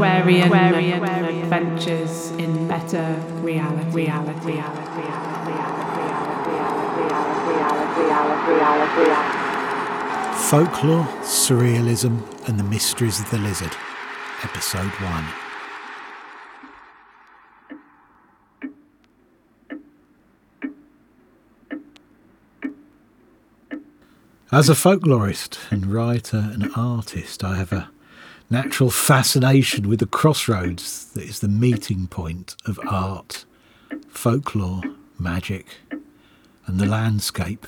antiquarian, adventures in better reality. reality, reality, Folklore, Surrealism, and the Mysteries of the Lizard, Episode 1. As a folklorist and writer and artist, I have a natural fascination with the crossroads that is the meeting point of art, folklore, magic, and the landscape.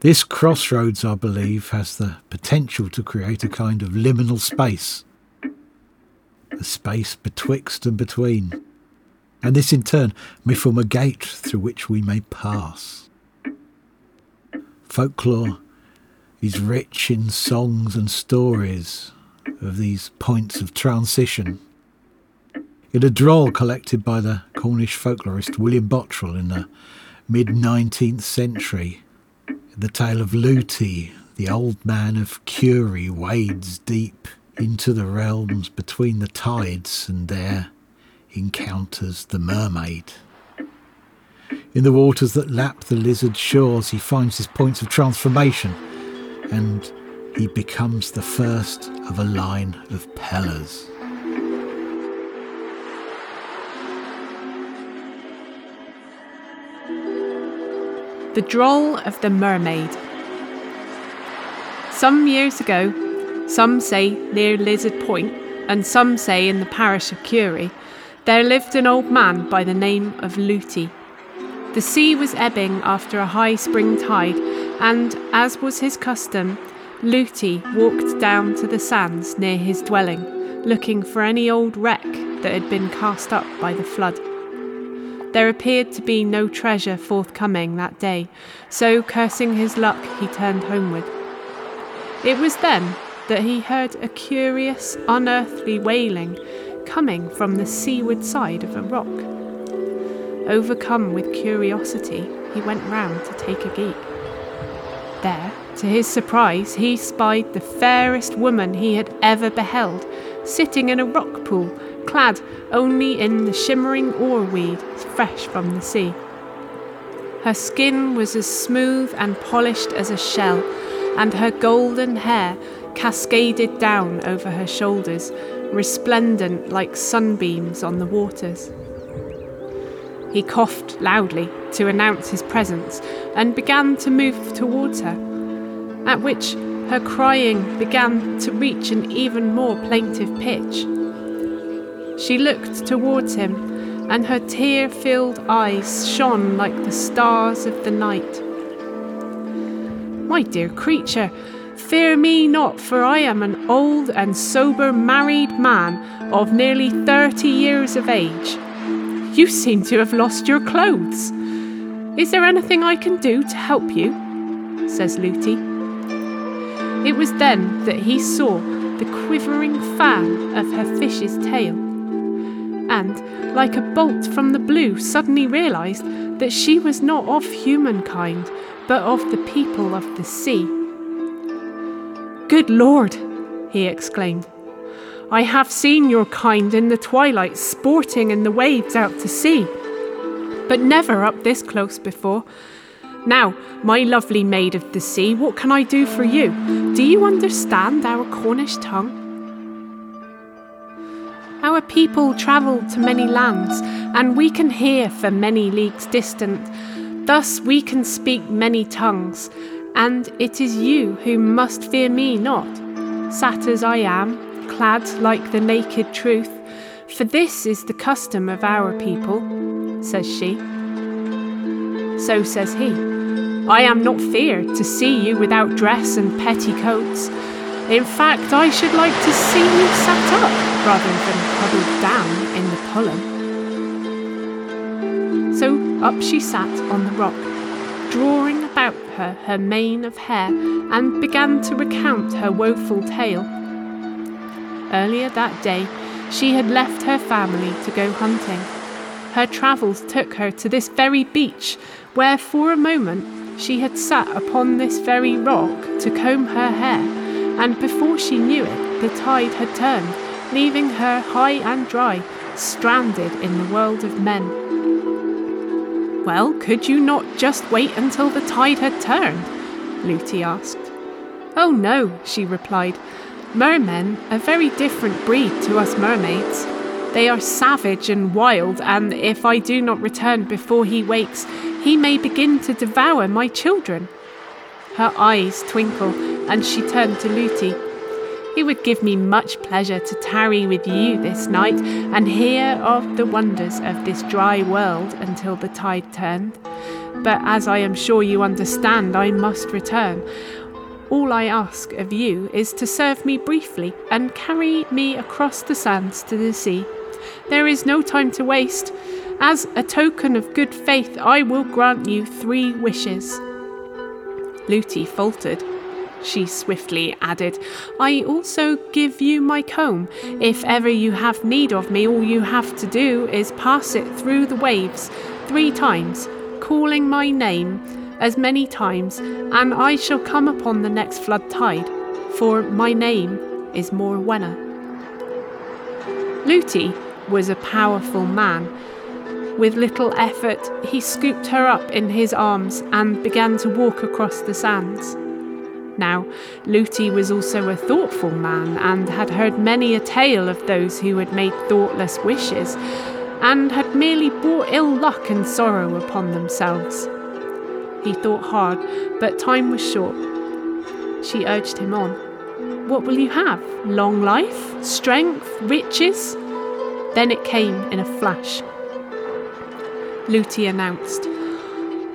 This crossroads, I believe, has the potential to create a kind of liminal space, a space betwixt and between, and this in turn may form a gate through which we may pass. Folklore is rich in songs and stories of these points of transition. In a droll collected by the Cornish folklorist William Bottrell in the mid 19th century, the tale of Lutey, the old man of Cury, wades deep into the realms between the tides and there encounters the mermaid. In the waters that lap the lizard shores, he finds his points of transformation and he becomes the first of a line of Pellers. The Droll of the Mermaid. Some years ago, some say near Lizard Point, and some say in the parish of Cury, there lived an old man by the name of Lutey. The sea was ebbing after a high spring tide, and, as was his custom, Lutey walked down to the sands near his dwelling, looking for any old wreck that had been cast up by the flood. There appeared to be no treasure forthcoming that day, so cursing his luck, he turned homeward. It was then that he heard a curious, unearthly wailing coming from the seaward side of a rock. Overcome with curiosity, he went round to take a geek. There, to his surprise, he spied the fairest woman he had ever beheld, sitting in a rock pool, clad only in the shimmering oarweed fresh from the sea. Her skin was as smooth and polished as a shell, and her golden hair cascaded down over her shoulders, resplendent like sunbeams on the waters. He coughed loudly to announce his presence and began to move towards her, at which her crying began to reach an even more plaintive pitch. She looked towards him, and her tear filled eyes shone like the stars of the night. My dear creature, fear me not, for I am an old and sober married man of nearly thirty years of age. You seem to have lost your clothes. Is there anything I can do to help you? says Lutey. It was then that he saw the quivering fan of her fish's tail, and, like a bolt from the blue, suddenly realised that she was not of humankind, but of the people of the sea. Good Lord! he exclaimed. I have seen your kind in the twilight sporting in the waves out to sea, but never up this close before. Now, my lovely maid of the sea, what can I do for you? Do you understand our Cornish tongue? Our people travel to many lands, and we can hear for many leagues distant. Thus we can speak many tongues, and it is you who must fear me not, sat as I am, clad like the naked truth, for this is the custom of our people, says she. So says he, I am not feared to see you without dress and petticoats. In fact, I should like to see you sat up rather than huddled down in the pollen. So up she sat on the rock, drawing about her her mane of hair, and began to recount her woeful tale. Earlier that day, she had left her family to go hunting. Her travels took her to this very beach, where for a moment she had sat upon this very rock to comb her hair, and before she knew it, the tide had turned, leaving her high and dry, stranded in the world of men. Well, could you not just wait until the tide had turned? Lutey asked. Oh no, she replied. Mermen, a very different breed to us mermaids. They are savage and wild, and if I do not return before he wakes, he may begin to devour my children. Her eyes twinkle, and she turned to Lutey. It would give me much pleasure to tarry with you this night and hear of the wonders of this dry world until the tide turned. But as I am sure you understand, I must return. All I ask of you is to serve me briefly and carry me across the sands to the sea. There is no time to waste. As a token of good faith, I will grant you three wishes. Lutey faltered. She swiftly added, I also give you my comb. If ever you have need of me, all you have to do is pass it through the waves three times, calling my name as many times, and I shall come upon the next flood tide, for my name is Morwenna. Lutey was a powerful man. With little effort, he scooped her up in his arms and began to walk across the sands. Now, Lutey was also a thoughtful man and had heard many a tale of those who had made thoughtless wishes and had merely brought ill luck and sorrow upon themselves. He thought hard, but time was short. She urged him on. What will you have? Long life? Strength? Riches? Then it came in a flash. Lutey announced,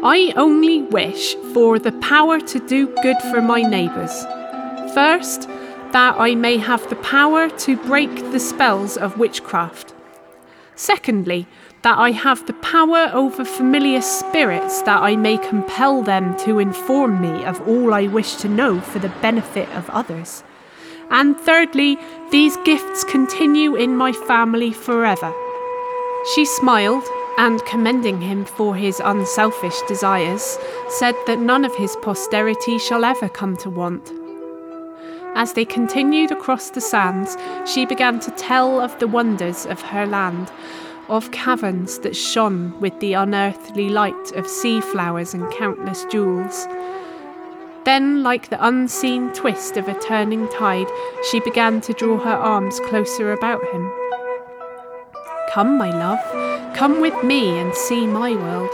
I only wish for the power to do good for my neighbours. First, that I may have the power to break the spells of witchcraft. Secondly, that I have the power over familiar spirits, that I may compel them to inform me of all I wish to know for the benefit of others. And thirdly, these gifts continue in my family forever. She smiled and commending him for his unselfish desires, said that none of his posterity shall ever come to want. As they continued across the sands, she began to tell of the wonders of her land, of caverns that shone with the unearthly light of sea flowers and countless jewels. Then, like the unseen twist of a turning tide, she began to draw her arms closer about him. Come, my love, come with me and see my world.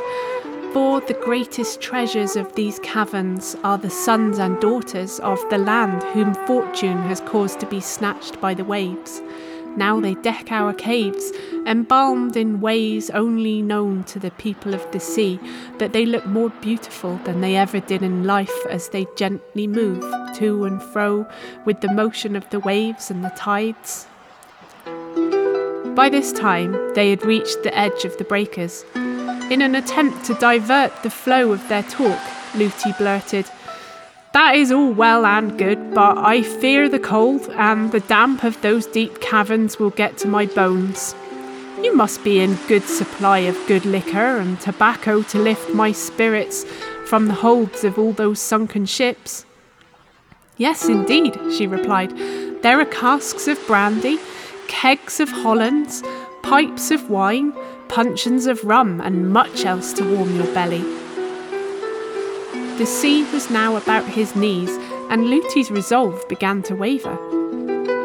For the greatest treasures of these caverns are the sons and daughters of the land whom fortune has caused to be snatched by the waves. Now they deck our caves, embalmed in ways only known to the people of the sea, that they look more beautiful than they ever did in life as they gently move to and fro with the motion of the waves and the tides. By this time, they had reached the edge of the breakers. In an attempt to divert the flow of their talk, Lutey blurted, That is all well and good, but I fear the cold and the damp of those deep caverns will get to my bones. You must be in good supply of good liquor and tobacco to lift my spirits from the holds of all those sunken ships. Yes, indeed, she replied. There are casks of brandy kegs of hollands, pipes of wine, puncheons of rum, and much else to warm your belly. The sea was now about his knees, and Lutey's resolve began to waver.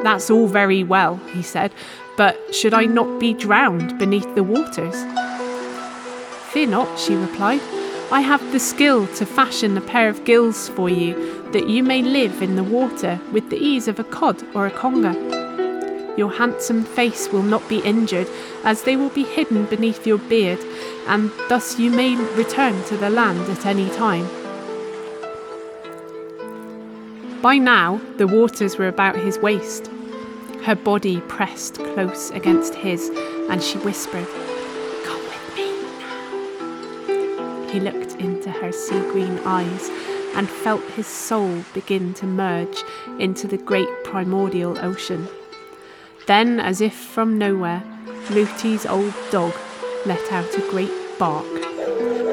That's all very well, he said, but should I not be drowned beneath the waters? Fear not, she replied. I have the skill to fashion a pair of gills for you, that you may live in the water with the ease of a cod or a conger. Your handsome face will not be injured, as they will be hidden beneath your beard, and thus you may return to the land at any time. By now, the waters were about his waist. Her body pressed close against his, and she whispered, Come with me now. He looked into her sea green eyes and felt his soul begin to merge into the great primordial ocean. Then, as if from nowhere, Lutey's old dog let out a great bark.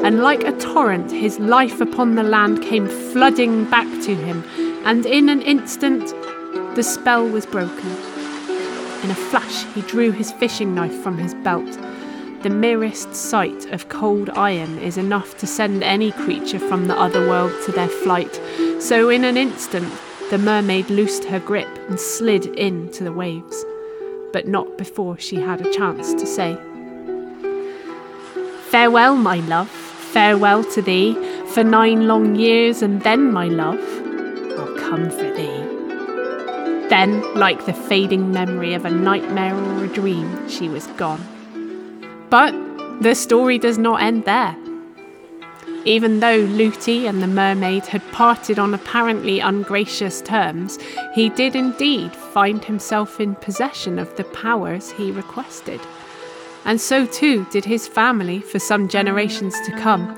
And like a torrent, his life upon the land came flooding back to him, and in an instant, the spell was broken. In a flash, he drew his fishing knife from his belt. The merest sight of cold iron is enough to send any creature from the other world to their flight. So, in an instant, the mermaid loosed her grip and slid into the waves, but not before she had a chance to say, Farewell, my love, farewell to thee, for nine long years, and then, my love, I'll come for thee. Then, like the fading memory of a nightmare or a dream, she was gone. But the story does not end there. Even though Lutey and the mermaid had parted on apparently ungracious terms, he did indeed find himself in possession of the powers he requested. And so too did his family, for some generations to come,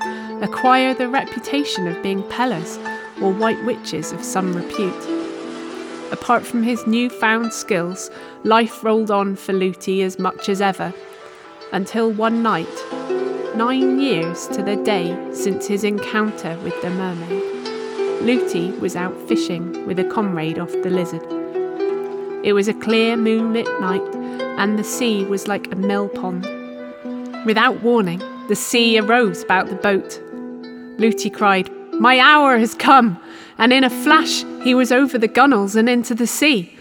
acquire the reputation of being Pellers, or white witches of some repute. Apart from his new-found skills, life rolled on for Lutey as much as ever, until one night, nine years to the day since his encounter with the mermaid. Lutey was out fishing with a comrade off the lizard. It was a clear moonlit night, and the sea was like a mill pond. Without warning, the sea arose about the boat. Lutey cried, My hour has come! And in a flash, he was over the gunwales and into the sea.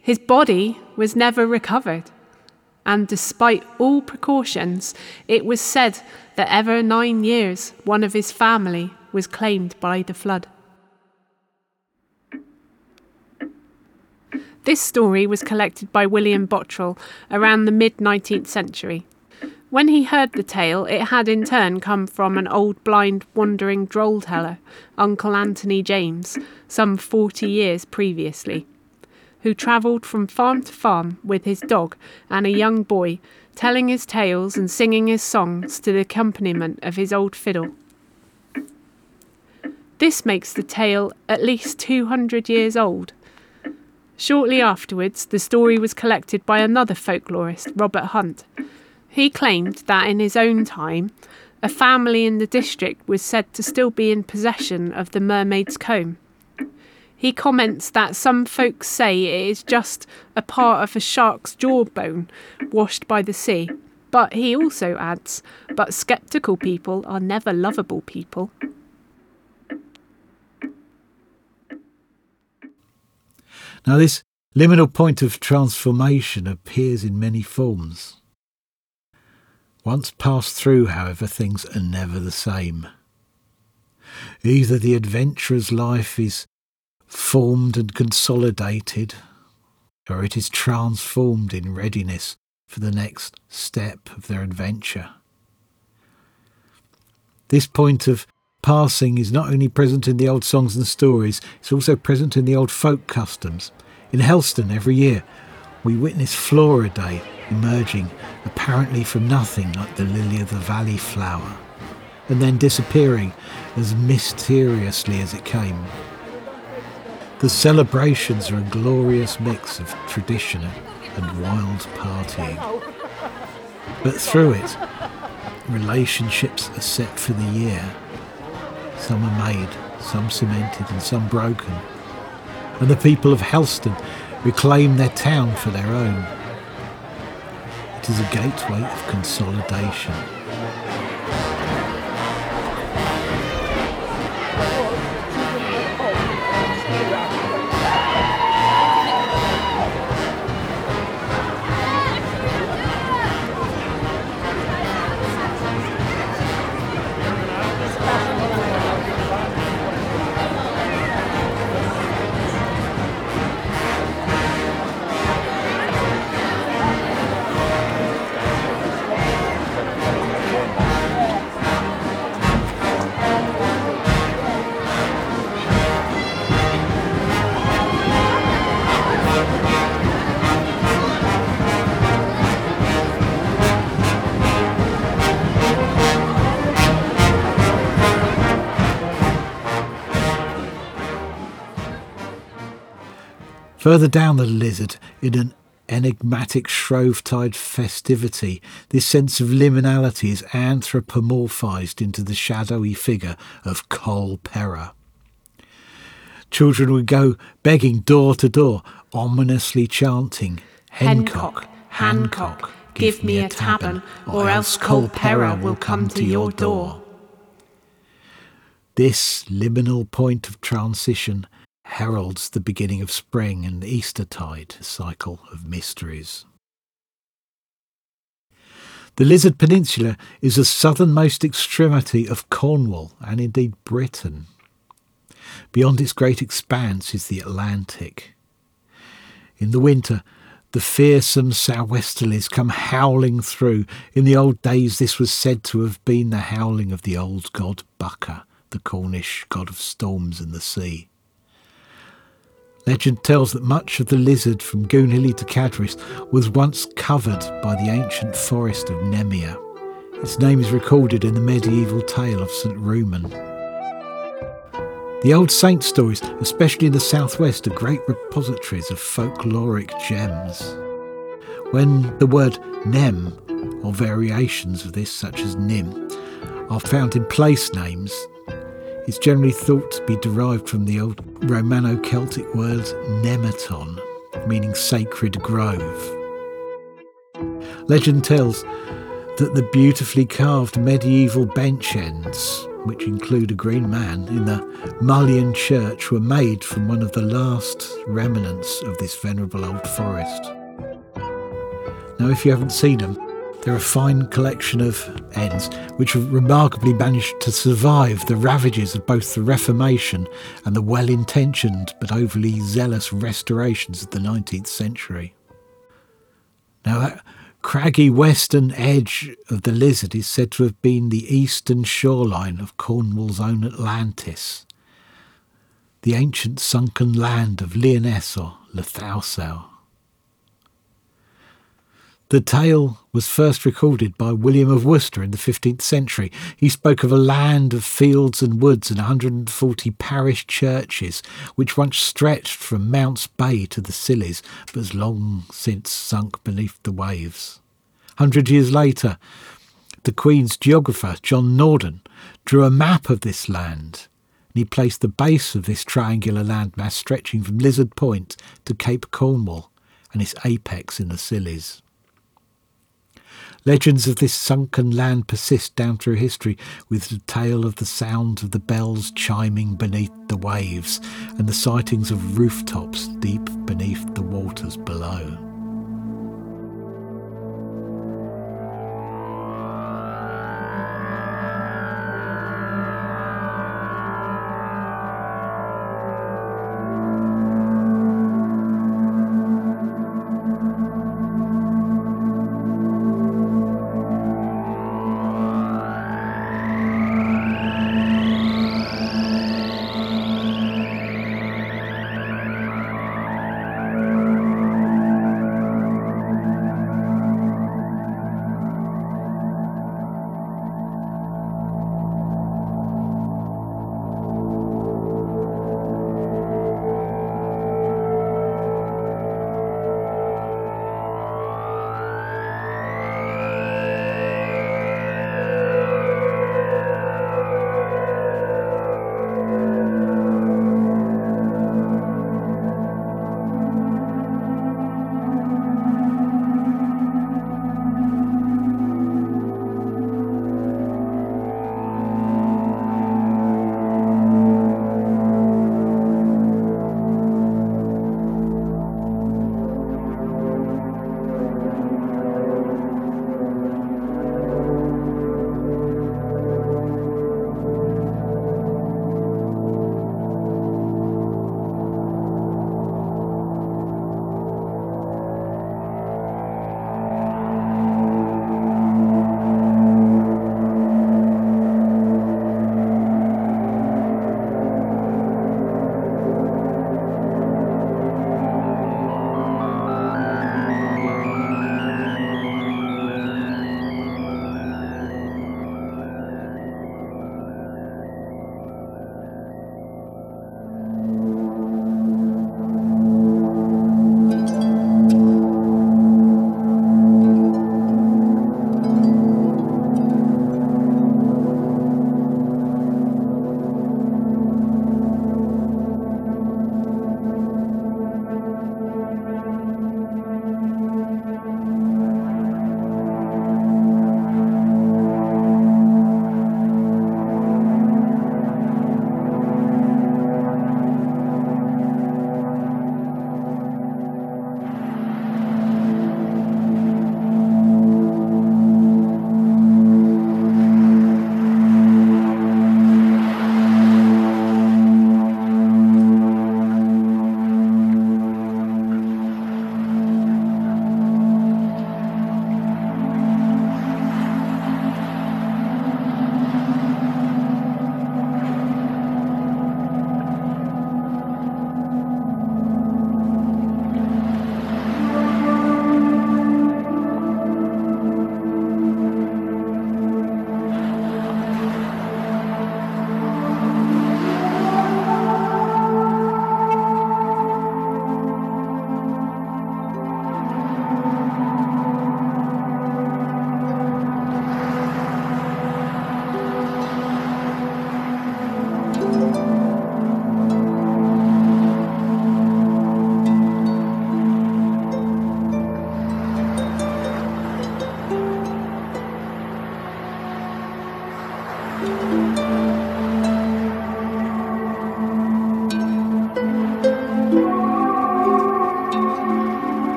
His body was never recovered and despite all precautions, it was said that ever nine years one of his family was claimed by the flood. This story was collected by William Bottrell around the mid 19th century. When he heard the tale, it had in turn come from an old blind wandering droll teller, Uncle Anthony James, some 40 years previously who travelled from farm to farm with his dog and a young boy, telling his tales and singing his songs to the accompaniment of his old fiddle. This makes the tale at least 200 years old. Shortly afterwards, the story was collected by another folklorist, Robert Hunt. He claimed that in his own time, a family in the district was said to still be in possession of the mermaid's comb. He comments that some folks say it is just a part of a shark's jawbone washed by the sea. But he also adds, but sceptical people are never lovable people. Now, this liminal point of transformation appears in many forms. Once passed through, however, things are never the same. Either the adventurer's life is formed and consolidated, or it is transformed in readiness for the next step of their adventure. This point of passing is not only present in the old songs and stories, it's also present in the old folk customs. In Helston, every year, we witness Flora Day emerging apparently from nothing like the lily of the valley flower, and then disappearing as mysteriously as it came. The celebrations are a glorious mix of tradition and wild partying. But through it, relationships are set for the year. Some are made, some cemented, and some broken. And the people of Helston reclaim their town for their own. It is a gateway of consolidation. Further down the lizard, in an enigmatic Shrovetide festivity, this sense of liminality is anthropomorphized into the shadowy figure of Coll Perra. Children would go begging door to door, ominously chanting, Hencock, Hancock, give me a tabern, or else cold peril will come to your door. This liminal point of transition heralds the beginning of spring and Eastertide cycle of mysteries. The Lizard Peninsula is the southernmost extremity of Cornwall and indeed Britain. Beyond its great expanse is the Atlantic. In the winter, the fearsome sou'westerlies come howling through. In the old days, this was said to have been the howling of the old god Bucca, the Cornish god of storms and the sea. Legend tells that much of the lizard from Goonhilly to Cadgwith was once covered by the ancient forest of Nemea. Its name is recorded in the medieval tale of St. Rumon. The old saint stories, especially in the southwest, are great repositories of folkloric gems. When the word Nem, or variations of this, such as Nim, are found in place names, it's generally thought to be derived from the old Romano Celtic word nemeton, meaning sacred grove. Legend tells that the beautifully carved medieval bench ends, which include a green man, in the Mullion Church were made from one of the last remnants of this venerable old forest. Now, if you haven't seen them, they're a fine collection of ends which have remarkably managed to survive the ravages of both the Reformation and the well intentioned but overly zealous restorations of the 19th century. Now, that craggy western edge of the lizard is said to have been the eastern shoreline of Cornwall's own Atlantis, the ancient sunken land of Lyonesse or Lethowsow. The tale was first recorded by William of Worcester in the 15th century. He spoke of a land of fields and woods and 140 parish churches, which once stretched from Mounts Bay to the Scillies, but has long since sunk beneath the waves. Hundred years later, the Queen's geographer, John Norden, drew a map of this land, and he placed the base of this triangular landmass stretching from Lizard Point to Cape Cornwall and its apex in the Scillies. Legends of this sunken land persist down through history, with the tale of the sound of the bells chiming beneath the waves and the sightings of rooftops deep beneath the waters below.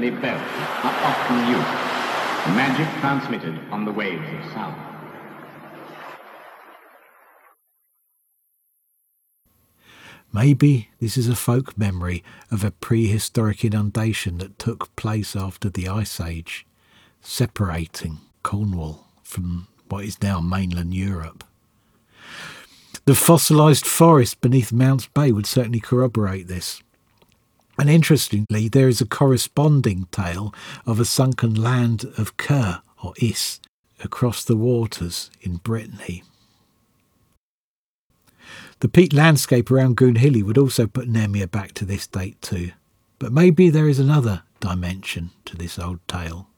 Bells, are often used. Magic transmitted on the waves of sound. Maybe this is a folk memory of a prehistoric inundation that took place after the Ice Age, separating Cornwall from what is now mainland Europe. The fossilised forest beneath Mounts Bay would certainly corroborate this. And interestingly, there is a corresponding tale of a sunken land of Ker or Is across the waters in Brittany. The peat landscape around Goonhilly would also put Nemea back to this date too, but maybe there is another dimension to this old tale.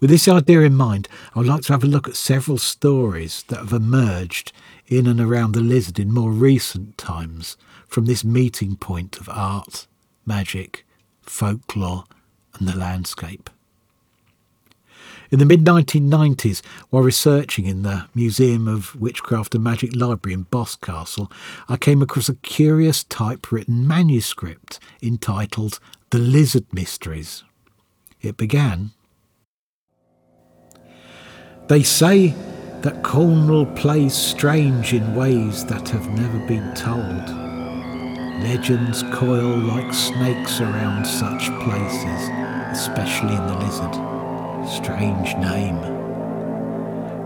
With this idea in mind, I would like to have a look at several stories that have emerged in and around the lizard in more recent times from this meeting point of art, magic, folklore, and the landscape. In the mid 1990s, while researching in the Museum of Witchcraft and Magic Library in Boscastle, I came across a curious typewritten manuscript entitled The Lizard Mysteries. It began They say that Cornwall plays strange in ways that have never been told. Legends coil like snakes around such places, especially in the lizard. Strange name.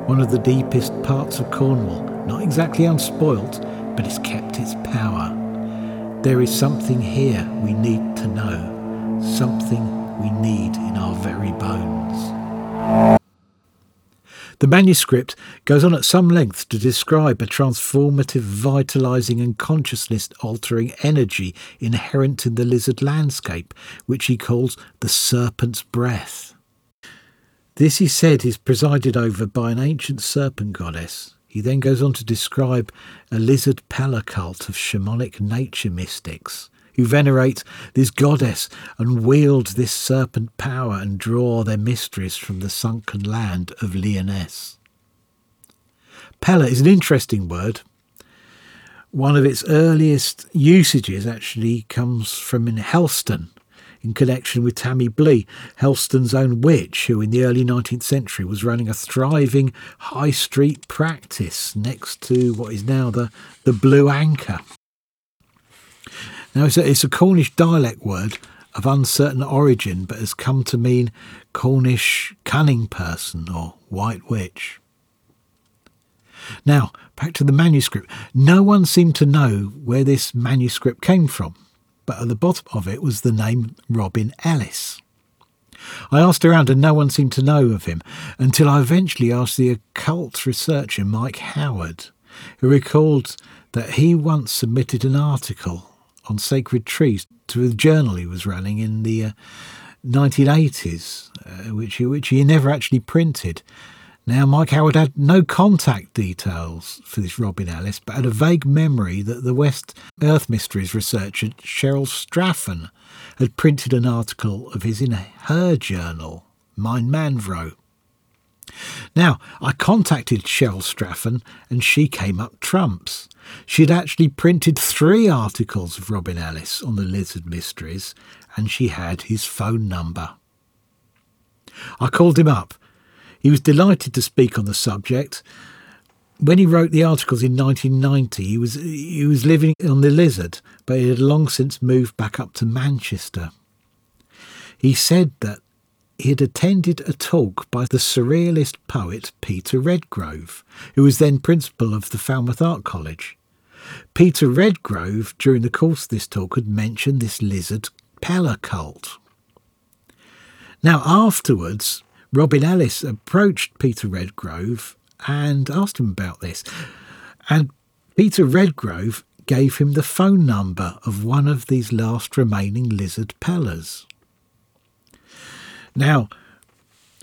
One of the deepest parts of Cornwall, not exactly unspoilt, but it's kept its power. There is something here we need to know, something we need in our very bones. The manuscript goes on at some length to describe a transformative, vitalising, and consciousness altering energy inherent in the lizard landscape, which he calls the serpent's breath. This, he said, is presided over by an ancient serpent goddess. He then goes on to describe a lizard Pella cult of shamanic nature mystics who venerate this goddess and wield this serpent power and draw their mysteries from the sunken land of Lyonesse. Pella is an interesting word. One of its earliest usages actually comes from in Helston, in connection with Tammy Blee, Helston's own witch, who in the early 19th century was running a thriving high street practice next to what is now the, the Blue Anchor. Now, it's a, it's a Cornish dialect word of uncertain origin, but has come to mean Cornish cunning person or white witch. Now, back to the manuscript. No one seemed to know where this manuscript came from but at the bottom of it was the name Robin Ellis. I asked around and no one seemed to know of him until I eventually asked the occult researcher Mike Howard, who recalled that he once submitted an article on sacred trees to a journal he was running in the uh, 1980s, uh, which, he, which he never actually printed. Now, Mike Howard had no contact details for this Robin Ellis, but had a vague memory that the West Earth Mysteries researcher Cheryl Straffon had printed an article of his in her journal, Meyn Mamvro. Now, I contacted Cheryl Straffon and she came up trumps. She had actually printed three articles of Robin Ellis on the Lizard Mysteries and she had his phone number. I called him up he was delighted to speak on the subject. When he wrote the articles in 1990, he was he was living on the Lizard, but he had long since moved back up to Manchester. He said that he had attended a talk by the surrealist poet Peter Redgrove, who was then principal of the Falmouth Art College. Peter Redgrove, during the course of this talk, had mentioned this lizard Pella cult. Now, afterwards, Robin Ellis approached Peter Redgrove and asked him about this. And Peter Redgrove gave him the phone number of one of these last remaining lizard Pellas. Now,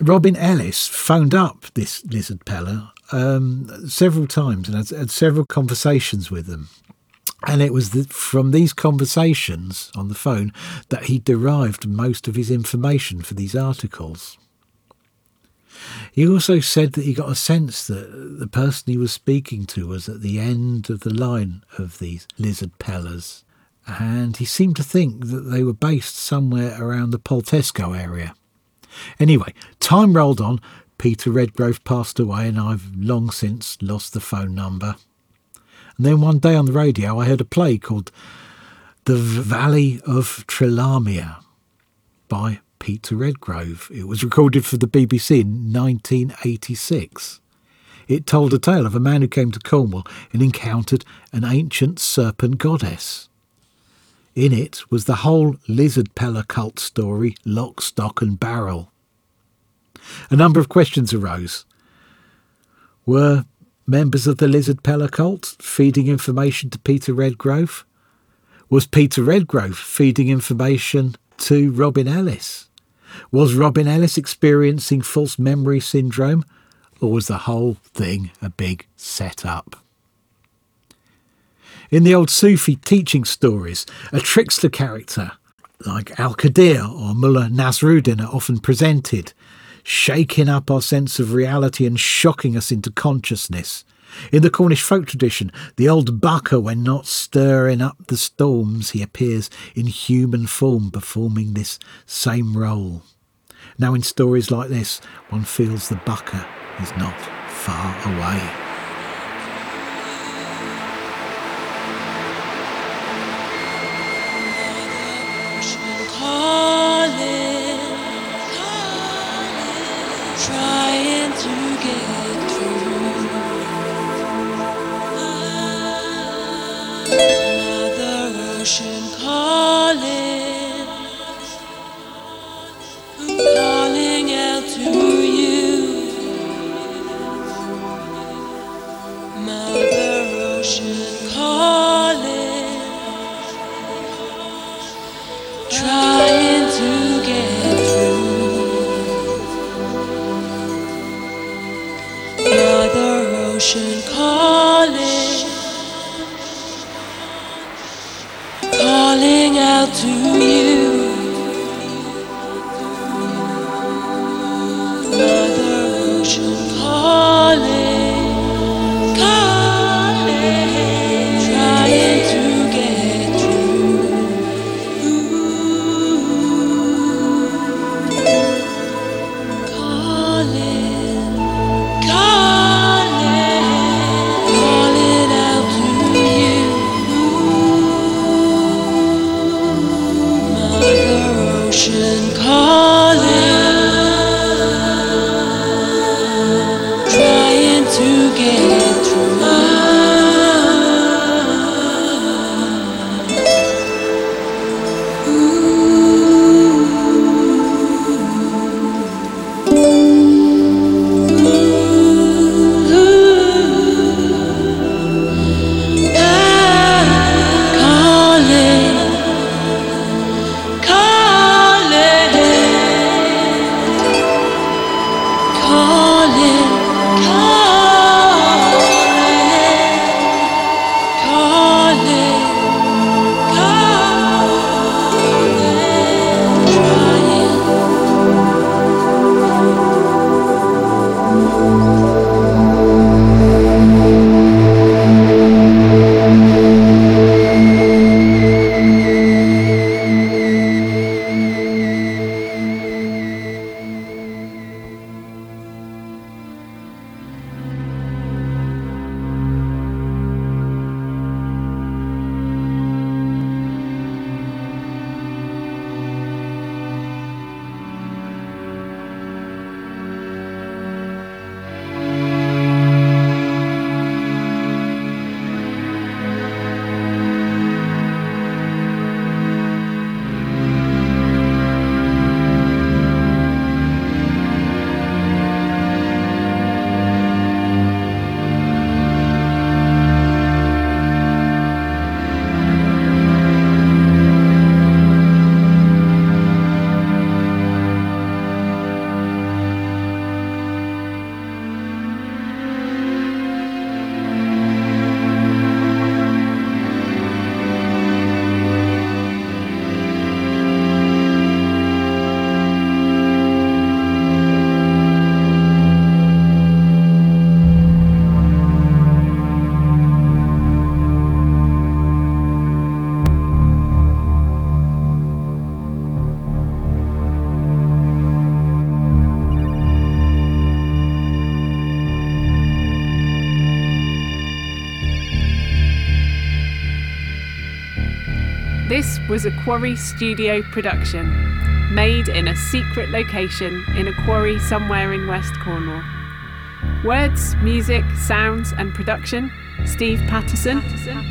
Robin Ellis phoned up this lizard Pella um, several times and had, had, several conversations with them. And it was the, from these conversations on the phone that he derived most of his information for these articles. He also said that he got a sense that the person he was speaking to was at the end of the line of these lizard pellers and he seemed to think that they were based somewhere around the Poltesco area. Anyway, time rolled on. Peter Redgrove passed away, and I've long since lost the phone number. And then one day on the radio, I heard a play called The Valley of Trilamia by Peter Redgrove. It was recorded for the BBC in 1986. It told a tale of a man who came to Cornwall and encountered an ancient serpent goddess. In it was the whole lizard peller cult story, lock, stock, and barrel. A number of questions arose. Were members of the lizard peller cult feeding information to Peter Redgrove? Was Peter Redgrove feeding information to Robin Ellis? Was Robin Ellis experiencing false memory syndrome, or was the whole thing a big set-up? In the old Sufi teaching stories, a trickster character like Al Khidr or Mullah Nasruddin are often presented, shaking up our sense of reality and shocking us into consciousness. In the Cornish folk tradition, the old Bucca, when not stirring up the storms, he appears in human form performing this same role. Now, in stories like this, one feels the Bucca is not far away. This was a Quarry Studio production, made in a secret location in a quarry somewhere in West Cornwall. Words, music, sounds, and production Steve Patterson. Patterson.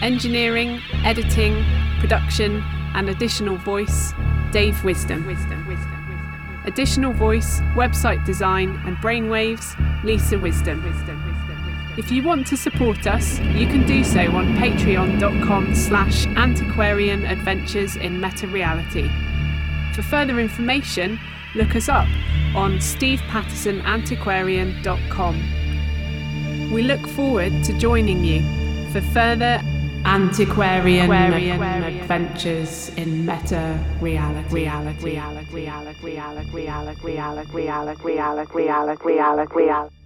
Engineering, editing, production, and additional voice Dave Wisdom. Wisdom. Wisdom. Additional voice, website design, and brainwaves Lisa Wisdom. Wisdom. If you want to support us, you can do so on patreon.com slash antiquarian adventures in meta reality. For further information, look us up on stevepattersonantiquarian.com. We look forward to joining you for further antiquarian, adventures in meta reality. reality, reality, reality, reality, reality, reality, reality, reality, reality, reality, reality.